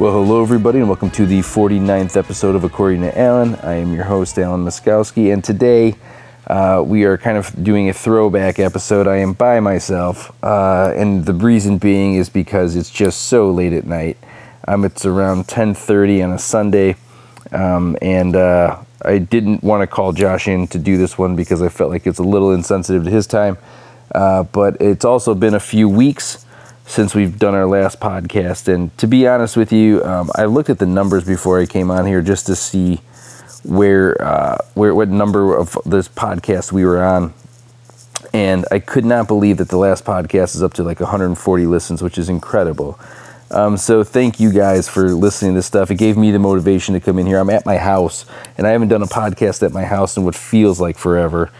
Well, hello, everybody, and welcome to the 49th episode of According to Alan. I am your host, Alan Muskowski, and today uh, we are kind of doing a throwback episode. I am by myself, uh, and the reason being is because it's just so late at night. Um, it's around 10:30 on a Sunday, um, and uh, I didn't want to call Josh in to do this one because I felt like it's a little insensitive to his time. Uh, but it's also been a few weeks since we've done our last podcast. And to be honest with you, um, I looked at the numbers before I came on here just to see where uh, where what number of this podcast we were on. And I could not believe that the last podcast is up to like 140 listens, which is incredible. Um, so thank you guys for listening to this stuff. It gave me the motivation to come in here. I'm at my house, and I haven't done a podcast at my house in what feels like forever.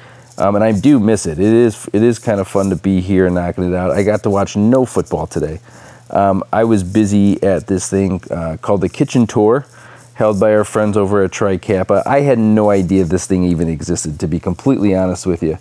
Um, and I do miss it. It is it is kind of fun to be here and knocking it out. I got to watch no football today. Um, I was busy at this thing uh, called the Kitchen Tour, held by our friends over at Tri Kappa. I had no idea this thing even existed, to be completely honest with you,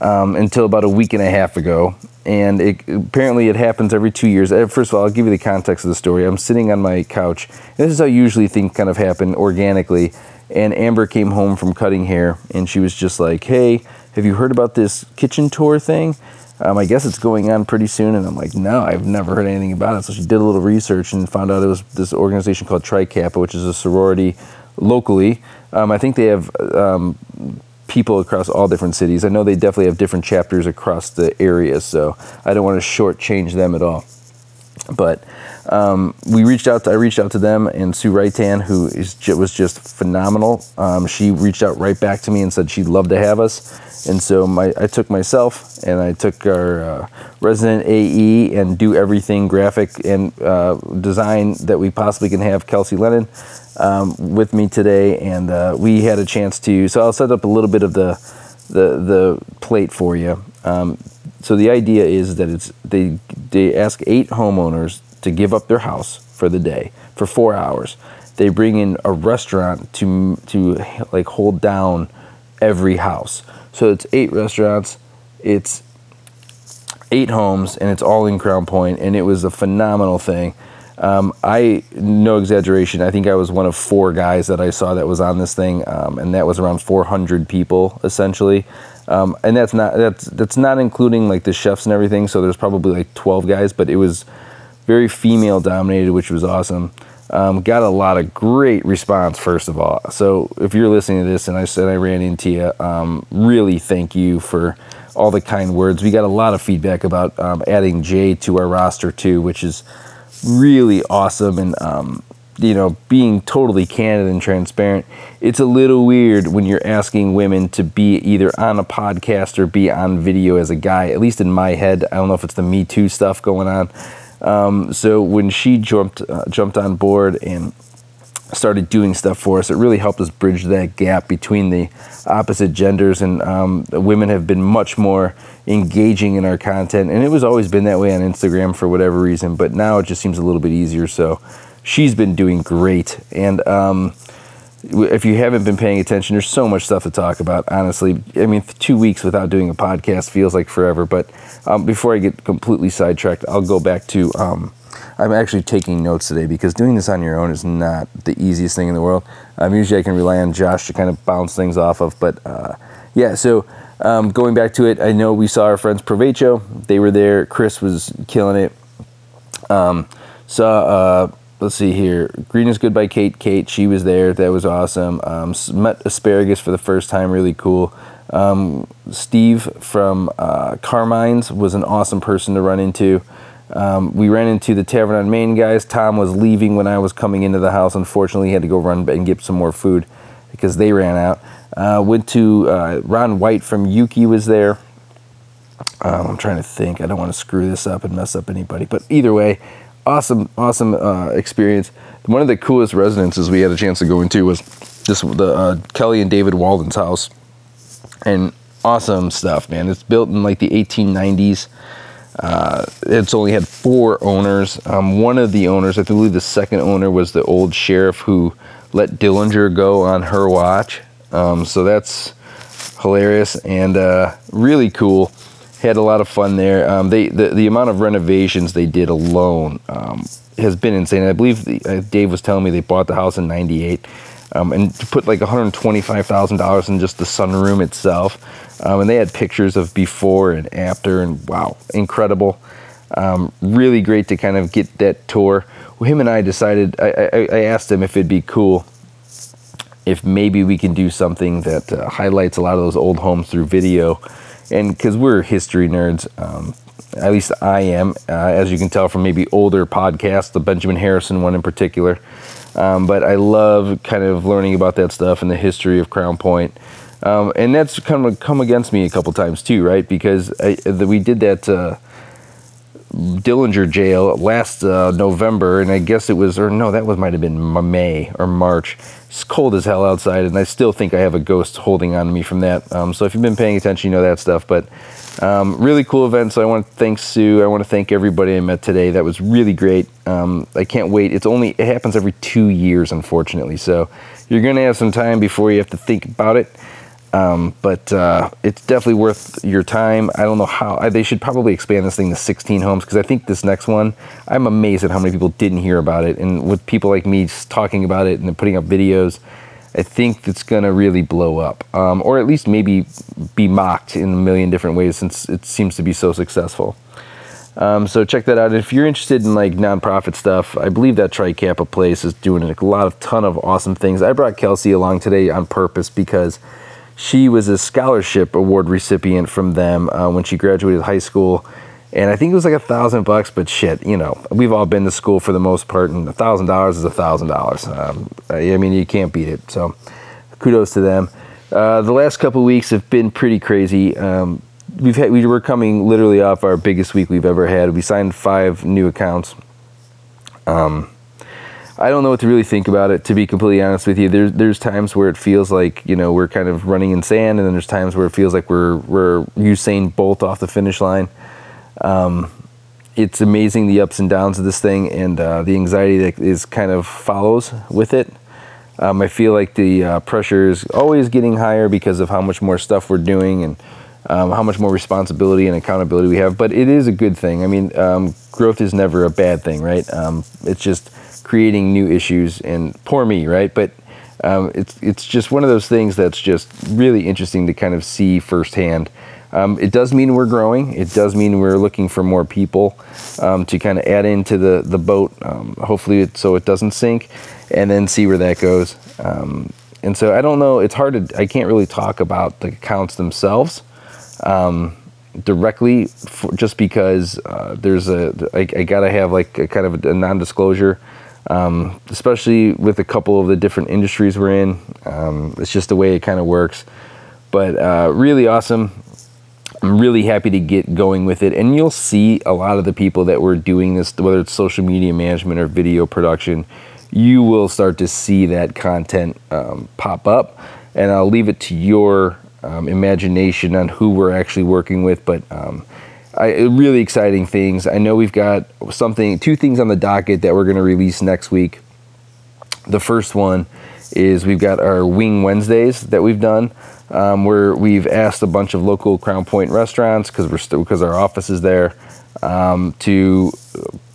um, until about a week and a half ago. And it, apparently, it happens every two years. Uh, first of all, I'll give you the context of the story. I'm sitting on my couch. This is how usually things kind of happen organically and Amber came home from cutting hair and she was just like, Hey, have you heard about this kitchen tour thing? Um, I guess it's going on pretty soon. And I'm like, No, I've never heard anything about it. So she did a little research and found out it was this organization called Tri Kappa, which is a sorority locally. Um, I think they have um, people across all different cities. I know they definitely have different chapters across the area, so I don't want to shortchange them at all. But um, we reached out. To, I reached out to them, and Sue Wrightan, who is was just phenomenal. Um, she reached out right back to me and said she'd love to have us. And so my, I took myself and I took our uh, resident AE and do everything graphic and uh, design that we possibly can have, Kelsey Lennon, um, with me today. And uh, we had a chance to. So I'll set up a little bit of the the the plate for you. Um, so the idea is that it's they they ask eight homeowners to give up their house for the day for four hours. They bring in a restaurant to to like hold down every house. So it's eight restaurants, it's eight homes, and it's all in Crown Point, and it was a phenomenal thing. Um, I no exaggeration. I think I was one of four guys that I saw that was on this thing, um, and that was around 400 people essentially. Um, and that's not that's that's not including like the chefs and everything. So there's probably like 12 guys, but it was very female dominated, which was awesome. Um, got a lot of great response, first of all. So if you're listening to this and I said I ran into you, um, really thank you for all the kind words. We got a lot of feedback about um, adding Jay to our roster too, which is really awesome. And um, you know, being totally candid and transparent, it's a little weird when you're asking women to be either on a podcast or be on video as a guy. At least in my head, I don't know if it's the Me Too stuff going on. Um, so when she jumped uh, jumped on board and started doing stuff for us, it really helped us bridge that gap between the opposite genders. And um, women have been much more engaging in our content, and it was always been that way on Instagram for whatever reason. But now it just seems a little bit easier. So she's been doing great. And um, if you haven't been paying attention, there's so much stuff to talk about. Honestly, I mean, two weeks without doing a podcast feels like forever. But um, before I get completely sidetracked, I'll go back to. Um, I'm actually taking notes today because doing this on your own is not the easiest thing in the world. Um, usually, I can rely on Josh to kind of bounce things off of. But uh, yeah, so um, going back to it, I know we saw our friends Provecho. They were there. Chris was killing it. Um, saw. Uh, let's see here. Green is Good by Kate. Kate, she was there. That was awesome. Um, met Asparagus for the first time. Really cool. Um, Steve from uh, Carmine's was an awesome person to run into. Um, we ran into the Tavern on Main guys. Tom was leaving when I was coming into the house. Unfortunately, he had to go run and get some more food because they ran out. Uh, went to uh, Ron White from Yuki was there. Um, I'm trying to think. I don't want to screw this up and mess up anybody. But either way, awesome, awesome uh, experience. One of the coolest residences we had a chance to go into was this the uh, Kelly and David Walden's house, and awesome stuff, man. It's built in like the 1890s. Uh, it's only had four owners. Um, one of the owners, I believe the second owner, was the old sheriff who let Dillinger go on her watch. Um, so that's hilarious and uh, really cool had a lot of fun there. Um, they the, the amount of renovations they did alone um, has been insane. I believe the, uh, Dave was telling me they bought the house in '98. Um, and put like $125,000 in just the sunroom itself. Um, and they had pictures of before and after, and wow, incredible. Um, really great to kind of get that tour. Well, him and I decided, I, I, I, asked him if it'd be cool if maybe we can do something that uh, highlights a lot of those old homes through video. And because we're history nerds, um, at least I am, uh, as you can tell from maybe older podcasts, the Benjamin Harrison one in particular. Um, but I love kind of learning about that stuff and the history of Crown Point. Um, and that's kind of come against me a couple times too, right? Because I, the, we did that uh, Dillinger jail last uh, November, and I guess it was, or no, that was might have been May or March. It's cold as hell outside, and I still think I have a ghost holding on to me from that. Um, so if you've been paying attention, you know that stuff. But um, really cool event. So I want to thank Sue. I want to thank everybody I met today. That was really great. Um, I can't wait. It's only it happens every two years, unfortunately. So you're gonna have some time before you have to think about it. Um, but uh, it's definitely worth your time. I don't know how I, they should probably expand this thing to 16 homes because I think this next one, I'm amazed at how many people didn't hear about it, and with people like me talking about it and putting up videos. I think it's gonna really blow up, um, or at least maybe be mocked in a million different ways since it seems to be so successful. Um, so check that out. If you're interested in like nonprofit stuff, I believe that Tri Kappa place is doing a lot of ton of awesome things. I brought Kelsey along today on purpose because she was a scholarship award recipient from them uh, when she graduated high school and I think it was like a thousand bucks. But shit, you know, we've all been to school for the most part, and a thousand dollars is a thousand dollars. Um, I mean, you can't beat it. So, kudos to them. Uh, the last couple weeks have been pretty crazy. Um, we've had we were coming literally off our biggest week we've ever had. We signed five new accounts. Um, I don't know what to really think about it. To be completely honest with you, there's there's times where it feels like you know we're kind of running in sand, and then there's times where it feels like we're we're Usain Bolt off the finish line. Um, it's amazing the ups and downs of this thing and uh, the anxiety that is kind of follows with it. Um, I feel like the uh, pressure is always getting higher because of how much more stuff we're doing and um, how much more responsibility and accountability we have. But it is a good thing. I mean, um, growth is never a bad thing, right? Um, it's just creating new issues and poor me, right? But um, it's it's just one of those things that's just really interesting to kind of see firsthand um, it does mean we're growing. It does mean we're looking for more people um, to kind of add into the, the boat, um, hopefully, it, so it doesn't sink, and then see where that goes. Um, and so I don't know, it's hard to, I can't really talk about the accounts themselves um, directly for, just because uh, there's a, I, I gotta have like a kind of a non disclosure. Um, especially with a couple of the different industries we're in. Um, it's just the way it kind of works. But uh, really awesome. I'm really happy to get going with it. And you'll see a lot of the people that were doing this, whether it's social media management or video production, you will start to see that content um, pop up. And I'll leave it to your um, imagination on who we're actually working with. But um, I, really exciting things. I know we've got something, two things on the docket that we're going to release next week. The first one is we've got our Wing Wednesdays that we've done um, where we've asked a bunch of local Crown Point restaurants because we're still because our office is there um, to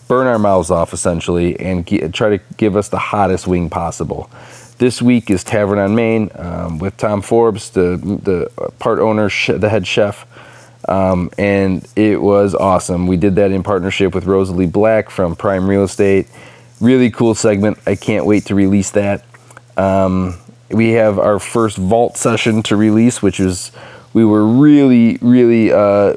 burn our mouths off essentially and try to give us the hottest wing possible. This week is Tavern on Main um, with Tom Forbes, the the part owner, the head chef. Um, and it was awesome. We did that in partnership with Rosalie Black from Prime Real Estate. Really cool segment. I can't wait to release that. Um, we have our first vault session to release, which is we were really, really uh,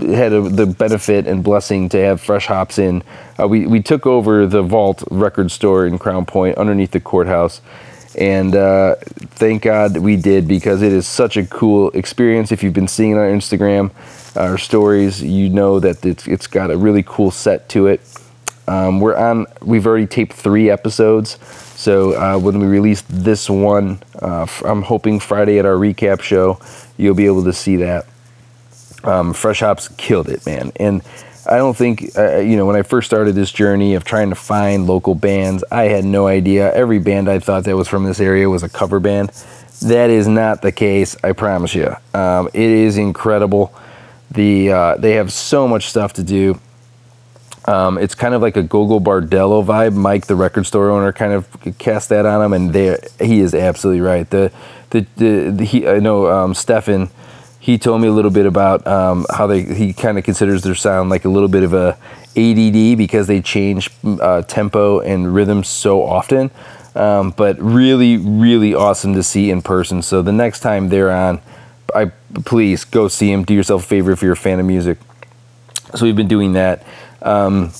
had a, the benefit and blessing to have fresh hops in. Uh, we we took over the vault record store in Crown Point underneath the courthouse, and uh, thank God we did because it is such a cool experience. If you've been seeing it on Instagram, our stories, you know that it's it's got a really cool set to it. Um, we're on. We've already taped three episodes. So uh, when we release this one, uh, I'm hoping Friday at our recap show, you'll be able to see that. Um, Fresh Hops killed it, man. And I don't think, uh, you know, when I first started this journey of trying to find local bands, I had no idea. Every band I thought that was from this area was a cover band. That is not the case, I promise you. Um, it is incredible The uh, they have so much stuff to do. Um, it's kind of like a Gogol Bordello vibe. Mike, the record store owner, kind of cast that on him, and they he is absolutely right. The the, the, the he, I know um, Stefan. He told me a little bit about um, how they he kind of considers their sound like a little bit of a ADD because they change uh, tempo and rhythm so often. Um, but really, really awesome to see in person. So the next time they're on, I please go see them. Do yourself a favor if you're a fan of music. So we've been doing that. Um,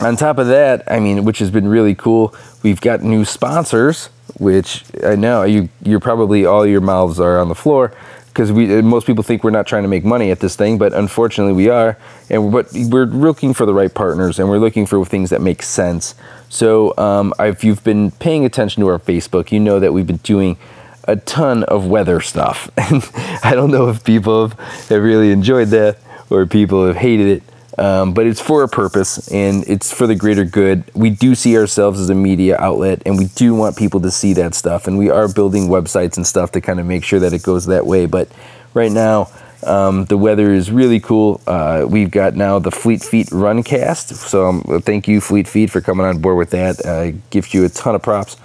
on top of that, I mean, which has been really cool, we've got new sponsors, which I know you you're probably all your mouths are on the floor because we most people think we're not trying to make money at this thing, but unfortunately we are, and but we're looking for the right partners and we're looking for things that make sense. So um, if you've been paying attention to our Facebook, you know that we've been doing a ton of weather stuff, and I don't know if people have really enjoyed that or people have hated it. Um, but it's for a purpose and it's for the greater good. We do see ourselves as a media outlet and we do want people to see that stuff. And we are building websites and stuff to kind of make sure that it goes that way. But right now, um, the weather is really cool. Uh, we've got now the Fleet Feet Runcast. So um, thank you, Fleet Feet, for coming on board with that. Uh, gives you a ton of props.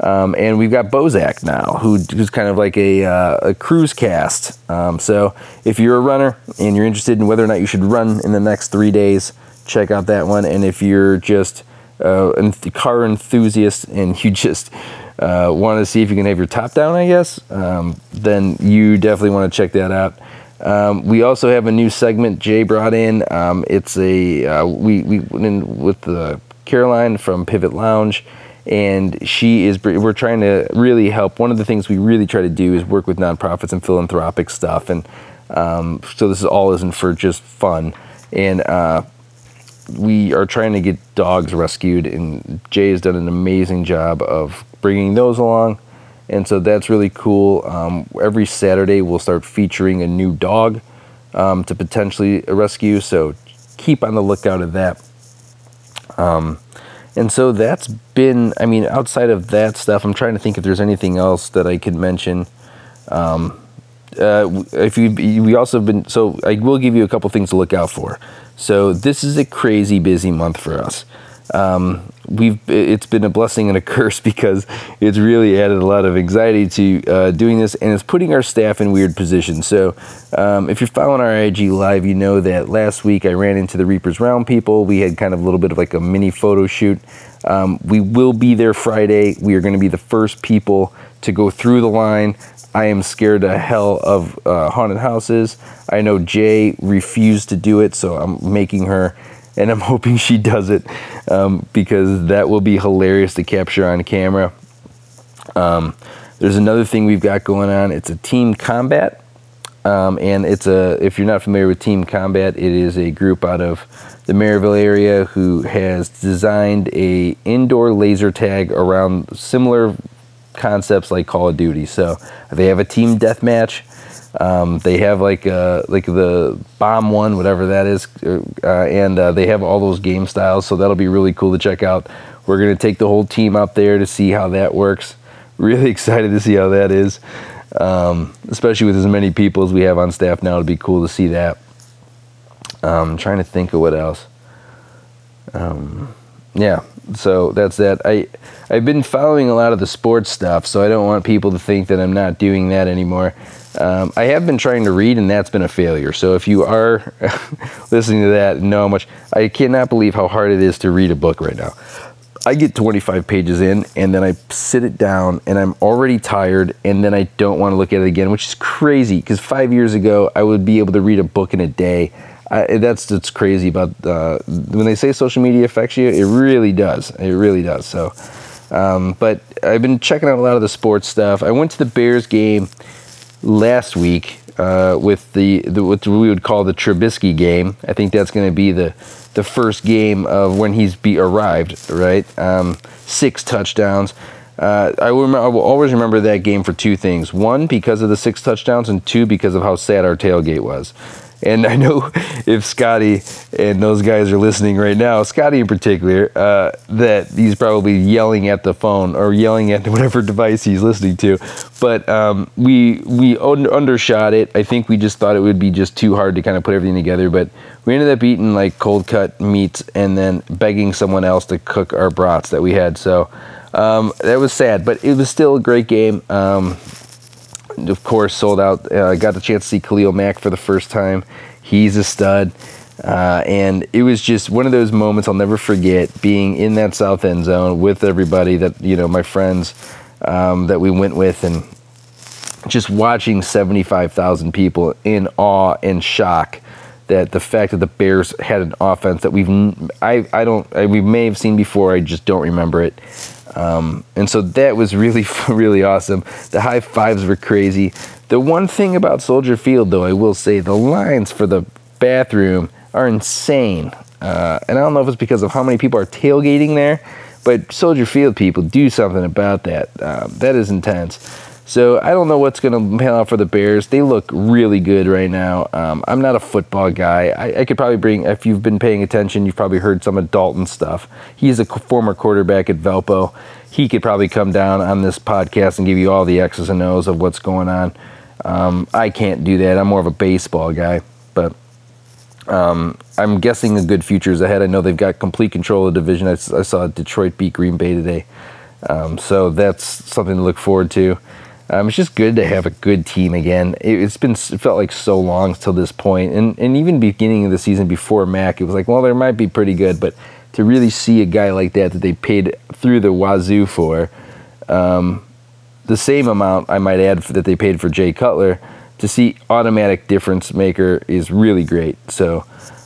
Um, and we've got Bozak now, who, who's kind of like a, uh, a cruise cast. Um, so if you're a runner and you're interested in whether or not you should run in the next three days, check out that one. And if you're just uh, a car enthusiast and you just uh, want to see if you can have your top down, I guess, um, then you definitely want to check that out. Um, we also have a new segment Jay brought in. Um, it's a uh, we we went in with the Caroline from Pivot Lounge and she is we're trying to really help. One of the things we really try to do is work with nonprofits and philanthropic stuff and um, so this is all isn't for just fun. And uh, we are trying to get dogs rescued and jay has done an amazing job of bringing those along. And so that's really cool. Um, every saturday we'll start featuring a new dog um, to potentially rescue so keep on the lookout of that um, and so that's been, I mean, outside of that stuff, I'm trying to think if there's anything else that I could mention. Um, uh, if you, we also have been, so I will give you a couple things to look out for. So this is a crazy busy month for us um, we've it's been a blessing and a curse because it's really added a lot of anxiety to uh, doing this and it's putting our staff in weird positions. So um, if you're following our ig live you know that last week i ran into the reapers round people. We had kind of a little bit of like a mini photo shoot. Um, we will be there friday. We are going to be the first people to go through the line. I am scared to hell of uh, haunted houses. I know Jay refused to do it, so I'm making her and I'm hoping she does it um, because that will be hilarious to capture on camera. Um, there's another thing we've got going on. It's a team combat, um, and it's a. If you're not familiar with Team Combat, it is a group out of the Merrillville area who has designed a indoor laser tag around similar concepts like Call of Duty. So they have a team deathmatch. Um, they have like uh, like the bomb one, whatever that is, uh, and uh, they have all those game styles. So that'll be really cool to check out. We're gonna take the whole team out there to see how that works. Really excited to see how that is, um, especially with as many people as we have on staff now. It'd be cool to see that. Um, trying to think of what else. Um, yeah, so that's that. I I've been following a lot of the sports stuff, so I don't want people to think that I'm not doing that anymore. Um, I have been trying to read, and that's been a failure. So if you are listening to that, know how much I cannot believe how hard it is to read a book right now. I get 25 pages in, and then I sit it down, and I'm already tired, and then I don't want to look at it again, which is crazy. Because five years ago, I would be able to read a book in a day. I, that's what's crazy about uh, when they say social media affects you. It really does. It really does. So, um, but I've been checking out a lot of the sports stuff. I went to the Bears game last week uh, with the, the, what we would call the Trubisky game. I think that's going to be the the first game of when he's be arrived. Right, um, six touchdowns. Uh, I, will I will always remember that game for two things. One, because of the six touchdowns, and two, because of how sad our tailgate was. And I know if Scotty and those guys are listening right now, Scotty in particular, uh, that he's probably yelling at the phone or yelling at whatever device he's listening to. But um, we we undershot it. I think we just thought it would be just too hard to kind of put everything together. But we ended up eating like cold cut meats and then begging someone else to cook our brats that we had. So um, that was sad, but it was still a great game. Um, of course, sold out. Uh, got the chance to see Khalil Mack for the first time. He's a stud. Uh, and it was just one of those moments I'll never forget being in that south end zone with everybody that, you know, my friends um, that we went with and just watching 75,000 people in awe and shock that the fact that the Bears had an offense that we've, I, I don't, I, we may have seen before, I just don't remember it. Um, and so that was really, really awesome. The high fives were crazy. The one thing about Soldier Field, though, I will say the lines for the bathroom are insane. Uh, and I don't know if it's because of how many people are tailgating there, but Soldier Field people do something about that. Uh, that is intense. So I don't know what's going to pan out for the Bears. They look really good right now. Um, I'm not a football guy. I, I, could probably bring, if you've been paying attention, you've probably heard some of Dalton stuff. He's a former quarterback at Valpo. He could probably come down on this podcast and give you all the X's and O's of what's going on. Um, I can't do that. I'm more of a baseball guy, but um, I'm guessing a good future is ahead. I know they've got complete control of the division. I, I saw Detroit beat Green Bay today. Um, so that's something to look forward to. Um, it's just good to have a good team again. It, has been it felt like so long till this point, and and even beginning of the season before Mack, it was like, well, there might be pretty good, but to really see a guy like that that they paid through the wazoo for, um, the same amount I might add that they paid for Jay Cutler, to see automatic difference maker is really great. So.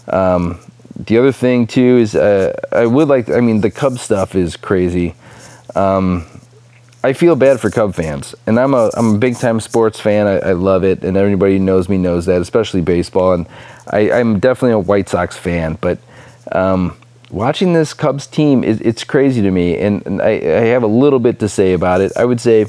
Um, the other thing too is uh, I would like. I mean, the Cub stuff is crazy. Um, I feel bad for Cub fans, and I'm a I'm a big time sports fan. I, I, love it, and everybody who knows me knows that, especially baseball. And I, am definitely a White Sox fan, but um, watching this Cubs team, it, it's crazy to me, and, and I, I, have a little bit to say about it. I would say,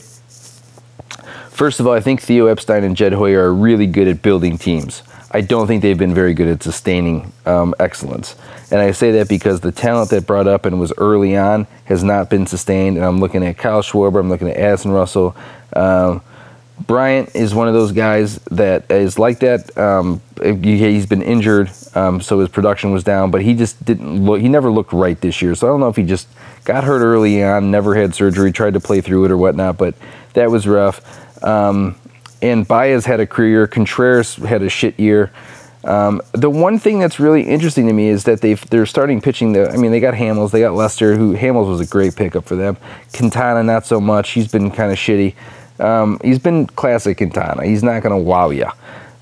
first of all, I think Theo Epstein and Jed Hoyer are really good at building teams. I don't think they've been very good at sustaining um, excellence. And I say that because the talent that brought up and was early on has not been sustained. And I'm looking at Kyle Schwarber, I'm looking at Addison Russell. Um, Bryant is one of those guys that is like that. Um, he's been injured, um, so his production was down, but he just didn't look, he never looked right this year. So I don't know if he just got hurt early on, never had surgery, tried to play through it or whatnot, but that was rough. Um, and Baez had a career. Contreras had a shit year. Um, the one thing that's really interesting to me is that they they're starting pitching. The I mean, they got Hamels, they got Lester, who Hamels was a great pickup for them. Quintana, not so much. He's been kind of shitty. Um, he's been classic Quintana. He's not going to wow you.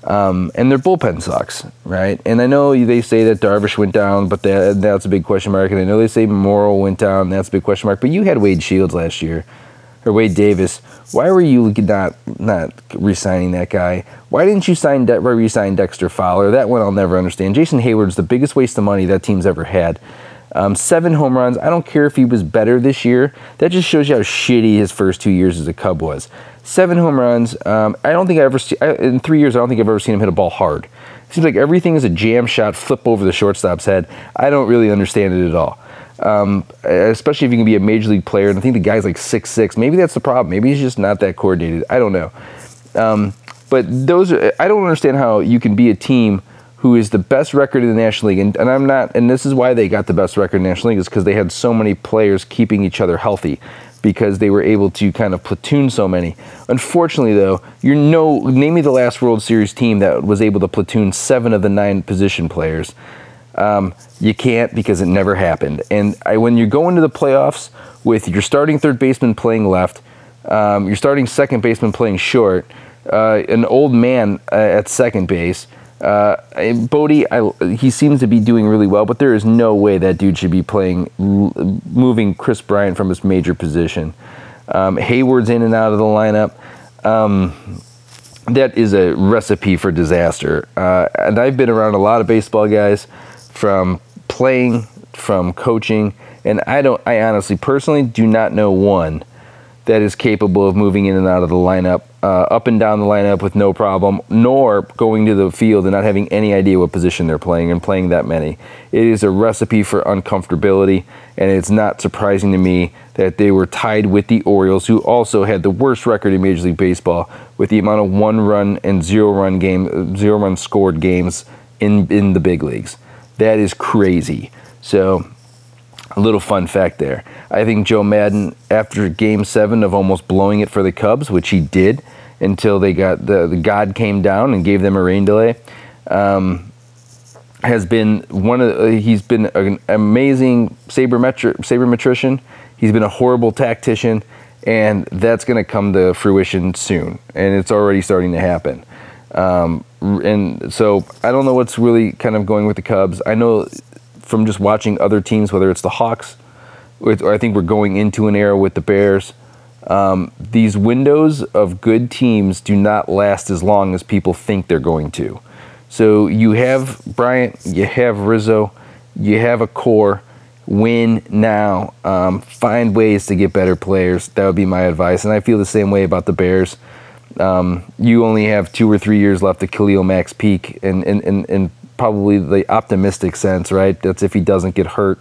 Um, and their bullpen sucks, right? And I know they say that Darvish went down, but that, that's a big question mark. And I know they say Morrow went down, that's a big question mark. But you had Wade Shields last year, or Wade Davis. Why were you not not re-signing that guy? Why didn't you sign De- re-sign Dexter Fowler? That one I'll never understand. Jason Heyward's the biggest waste of money that team's ever had. Um, seven home runs. I don't care if he was better this year. That just shows you how shitty his first two years as a Cub was. Seven home runs. Um, I don't think I ever see, I, in three years. I don't think I've ever seen him hit a ball hard. It seems like everything is a jam shot, flip over the shortstop's head. I don't really understand it at all um, especially if you can be a major league player. And I think the guy's like six six. Maybe that's the problem. Maybe he's just not that coordinated. I don't know. Um, but those, are, I don't understand how you can be a team who is the best record in the National League, and, and I'm not, and this is why they got the best record in the National League is because they had so many players keeping each other healthy because they were able to kind of platoon so many. Unfortunately, though, you're no name me the last World Series team that was able to platoon seven of the nine position players. Um, you can't because it never happened. And I, when you go into the playoffs with your starting third baseman playing left, um, your starting second baseman playing short, uh, an old man uh, at second base. Uh, Bote, I, he seems to be doing really well, but there is no way that dude should be playing, moving Kris Bryant from his major position. Um, Heyward's in and out of the lineup. Um, that is a recipe for disaster. Uh, and I've been around a lot of baseball guys from playing, from coaching, and I don't. I honestly, personally, do not know one that is capable of moving in and out of the lineup, uh, up and down the lineup with no problem, nor going to the field and not having any idea what position they're playing and playing that many. It is a recipe for uncomfortability, and it's not surprising to me that they were tied with the Orioles, who also had the worst record in Major League Baseball with the amount of one run and zero run game, zero run scored games in in the big leagues. That is crazy. So a little fun fact there. I think Joe Maddon, after game seven of almost blowing it for the Cubs, which he did until they got the, the God came down and gave them a rain delay, um, has been one of the, he's been an amazing sabermetri- sabermetrician. He's been a horrible tactician, and that's going to come to fruition soon, and it's already starting to happen. Um, and so I don't know what's really kind of going with the Cubs. I know from just watching other teams, whether it's the Hawks, or I think we're going into an era with the Bears. Um, these windows of good teams do not last as long as people think they're going to. So you have Bryant, you have Rizzo, you have a core. Win now. Um, find ways to get better players. That would be my advice. And I feel the same way about the Bears. Um, you only have two or three years left to Khalil Mack's peak, and, and, and, and probably the optimistic sense, right? That's if he doesn't get hurt.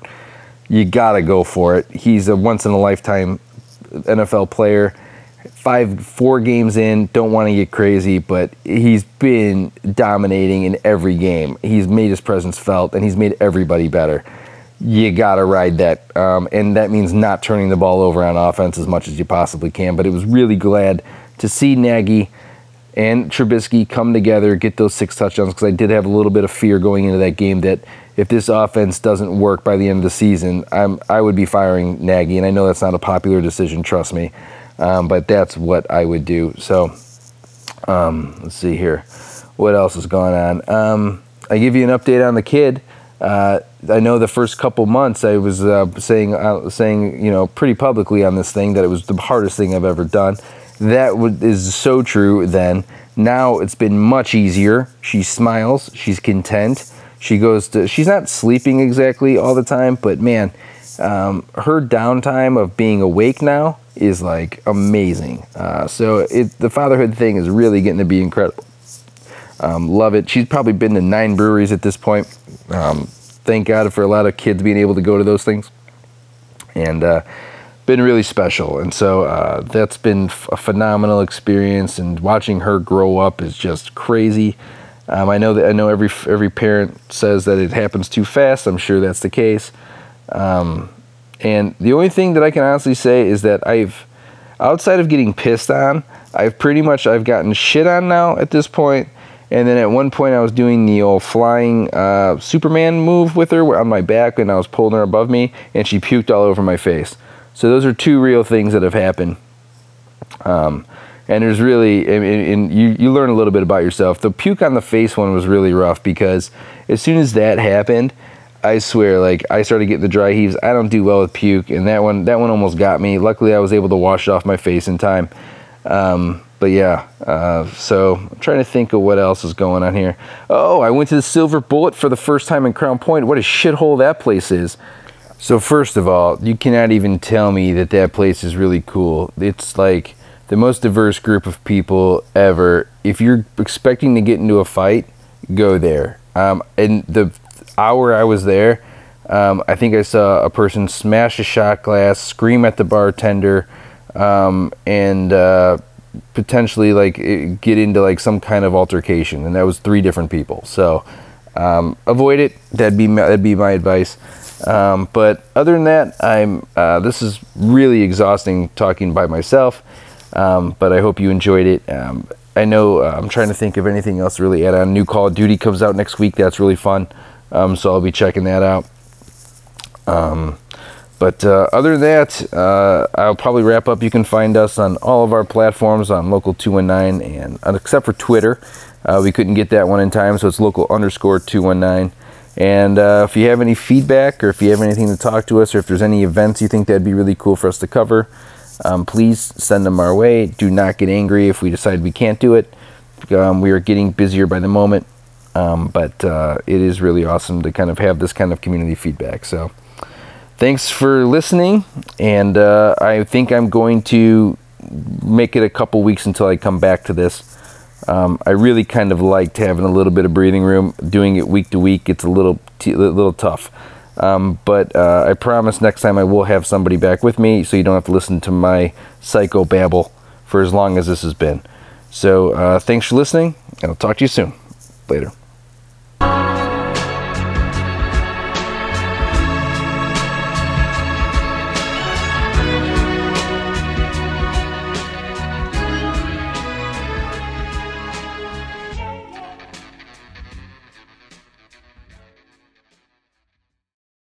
You got to go for it. He's a once in a lifetime NFL player. Five, four games in, don't want to get crazy, but he's been dominating in every game. He's made his presence felt, and he's made everybody better. You got to ride that. Um, and that means not turning the ball over on offense as much as you possibly can. But it was really glad to see Nagy and Trubisky come together, get those six touchdowns, because I did have a little bit of fear going into that game that if this offense doesn't work by the end of the season, I'm, I would be firing Nagy. And I know that's not a popular decision, trust me, um, but that's what I would do. So um, let's see here. What else is going on? Um, I give you an update on the kid. Uh, I know the first couple months I was uh, saying, uh, saying, you know, pretty publicly on this thing that it was the hardest thing I've ever done. That is so true then. Now it's been much easier. She smiles, she's content. She goes to, she's not sleeping exactly all the time, but man, um, her downtime of being awake now is like amazing. Uh, so it, the fatherhood thing is really getting to be incredible. Um, love it. She's probably been to nine breweries at this point. Um, thank God for a lot of kids being able to go to those things. And uh, been really special. And so uh, that's been a phenomenal experience. And watching her grow up is just crazy. Um, I know that I know every every parent says that it happens too fast. I'm sure that's the case. Um, and the only thing that I can honestly say is that I've, outside of getting pissed on, I've pretty much I've gotten shit on now at this point. And then at one point I was doing the old flying uh, Superman move with her on my back, and I was pulling her above me, and she puked all over my face. So those are two real things that have happened. Um, and there's really, and, you, you learn a little bit about yourself. The puke on the face one was really rough because as soon as that happened, I swear, like I started getting the dry heaves. I don't do well with puke, and that one, that one almost got me. Luckily, I was able to wash it off my face in time. Um, but yeah, uh, so I'm trying to think of what else is going on here. Oh, I went to the Silver Bullet for the first time in Crown Point. What a shithole that place is. So first of all, you cannot even tell me that that place is really cool. It's like the most diverse group of people ever. If you're expecting to get into a fight, go there. Um, and the hour I was there, um, I think I saw a person smash a shot glass, scream at the bartender, um, and uh, potentially like get into like some kind of altercation. And that was three different people. So um, avoid it. That'd be that'd be my advice. Um, but other than that, I'm. Uh, this is really exhausting talking by myself. Um, but I hope you enjoyed it. Um, I know uh, I'm trying to think of anything else to really add on. New Call of Duty comes out next week. That's really fun. Um, so I'll be checking that out. Um, but uh, other than that, uh, I'll probably wrap up. You can find us on all of our platforms on Local 219, and uh, except for Twitter, uh, we couldn't get that one in time, so it's local underscore 219. And uh, if you have any feedback or if you have anything to talk to us or if there's any events you think that'd be really cool for us to cover, um, please send them our way. Do not get angry if we decide we can't do it. Um, we are getting busier by the moment, um, but uh, it is really awesome to kind of have this kind of community feedback. So thanks for listening, and uh, I think I'm going to make it a couple weeks until I come back to this. Um, I really kind of liked having a little bit of breathing room. Doing it week to week, it's a little t- little tough. Um, but uh, I promise next time I will have somebody back with me, so you don't have to listen to my psycho babble for as long as this has been. So uh, thanks for listening, and I'll talk to you soon. Later.